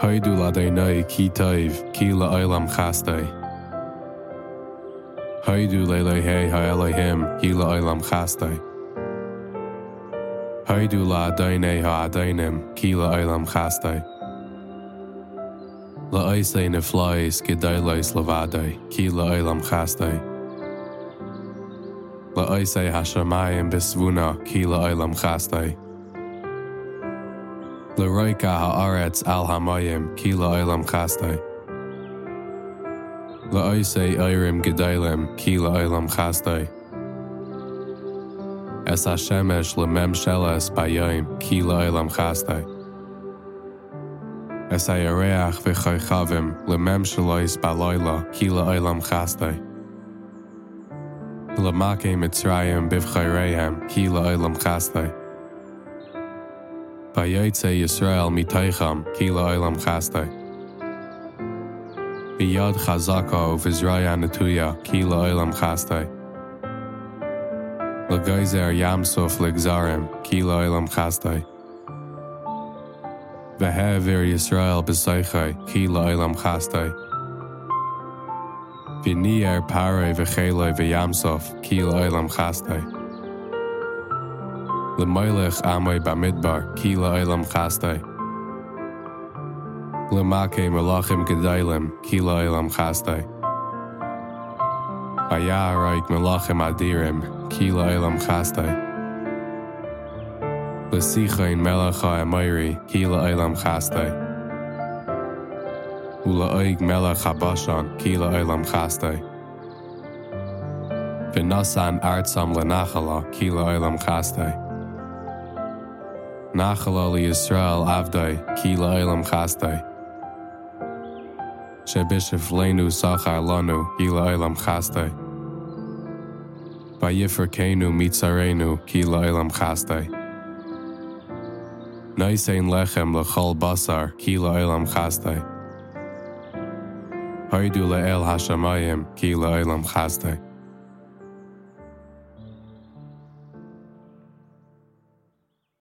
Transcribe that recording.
Haidu la dei nei ki taiv ki la ailam chastai. Haidu le le hei ha elohim ki la ailam chastai. Haidu la dei nei ha adainim ki la ailam chastai. La aise ne flais ki dei lais lavadai ki la ailam chastai. La aise besvuna, shamayim bisvuna ki la chastai. Le roiice ha áiret alhamayim cí le eilam chastai. Le éis é éirim godéilim cí le eilam chastai. Es a semeis le mem selas ba dhéim cí le eilam chastai. Es é a réach bhí chu chavim le mem se leis ba leile cí le eilam chastai. Le mac é mit ráim bih chu réham cí le eilam chastai. Israel mí taicham cí le eilam chastai. Bhí iad chazacha ó bhís na tuya cí le eilam chastai. Le gaiise ar jaamsof le zarim cí le eilam chastai. Israel besácha cí le eilam chastai. Bh jaamsof cí le eilam chastai. Amid ba midbar cí le eilam chastai. Lachim godéilim cí le eilam chastai. Ba jaaraig mar lachim a le eilam chastai. Le sichain mecha a mairí cí le eilam chastai. U le aig mele chabasan cí le eilam chastai. Fi nas an aardsam le nachala cí le eilam chastai. Nachalali Israel avdai cí le eilam chastai. bisih léú sachar lanu í le eilam chastai. Mí a réú cí chastai. Nais é lechem Lechol basar cí le eilam chastai. Haidú le el hasamayim cí le eilam chastai.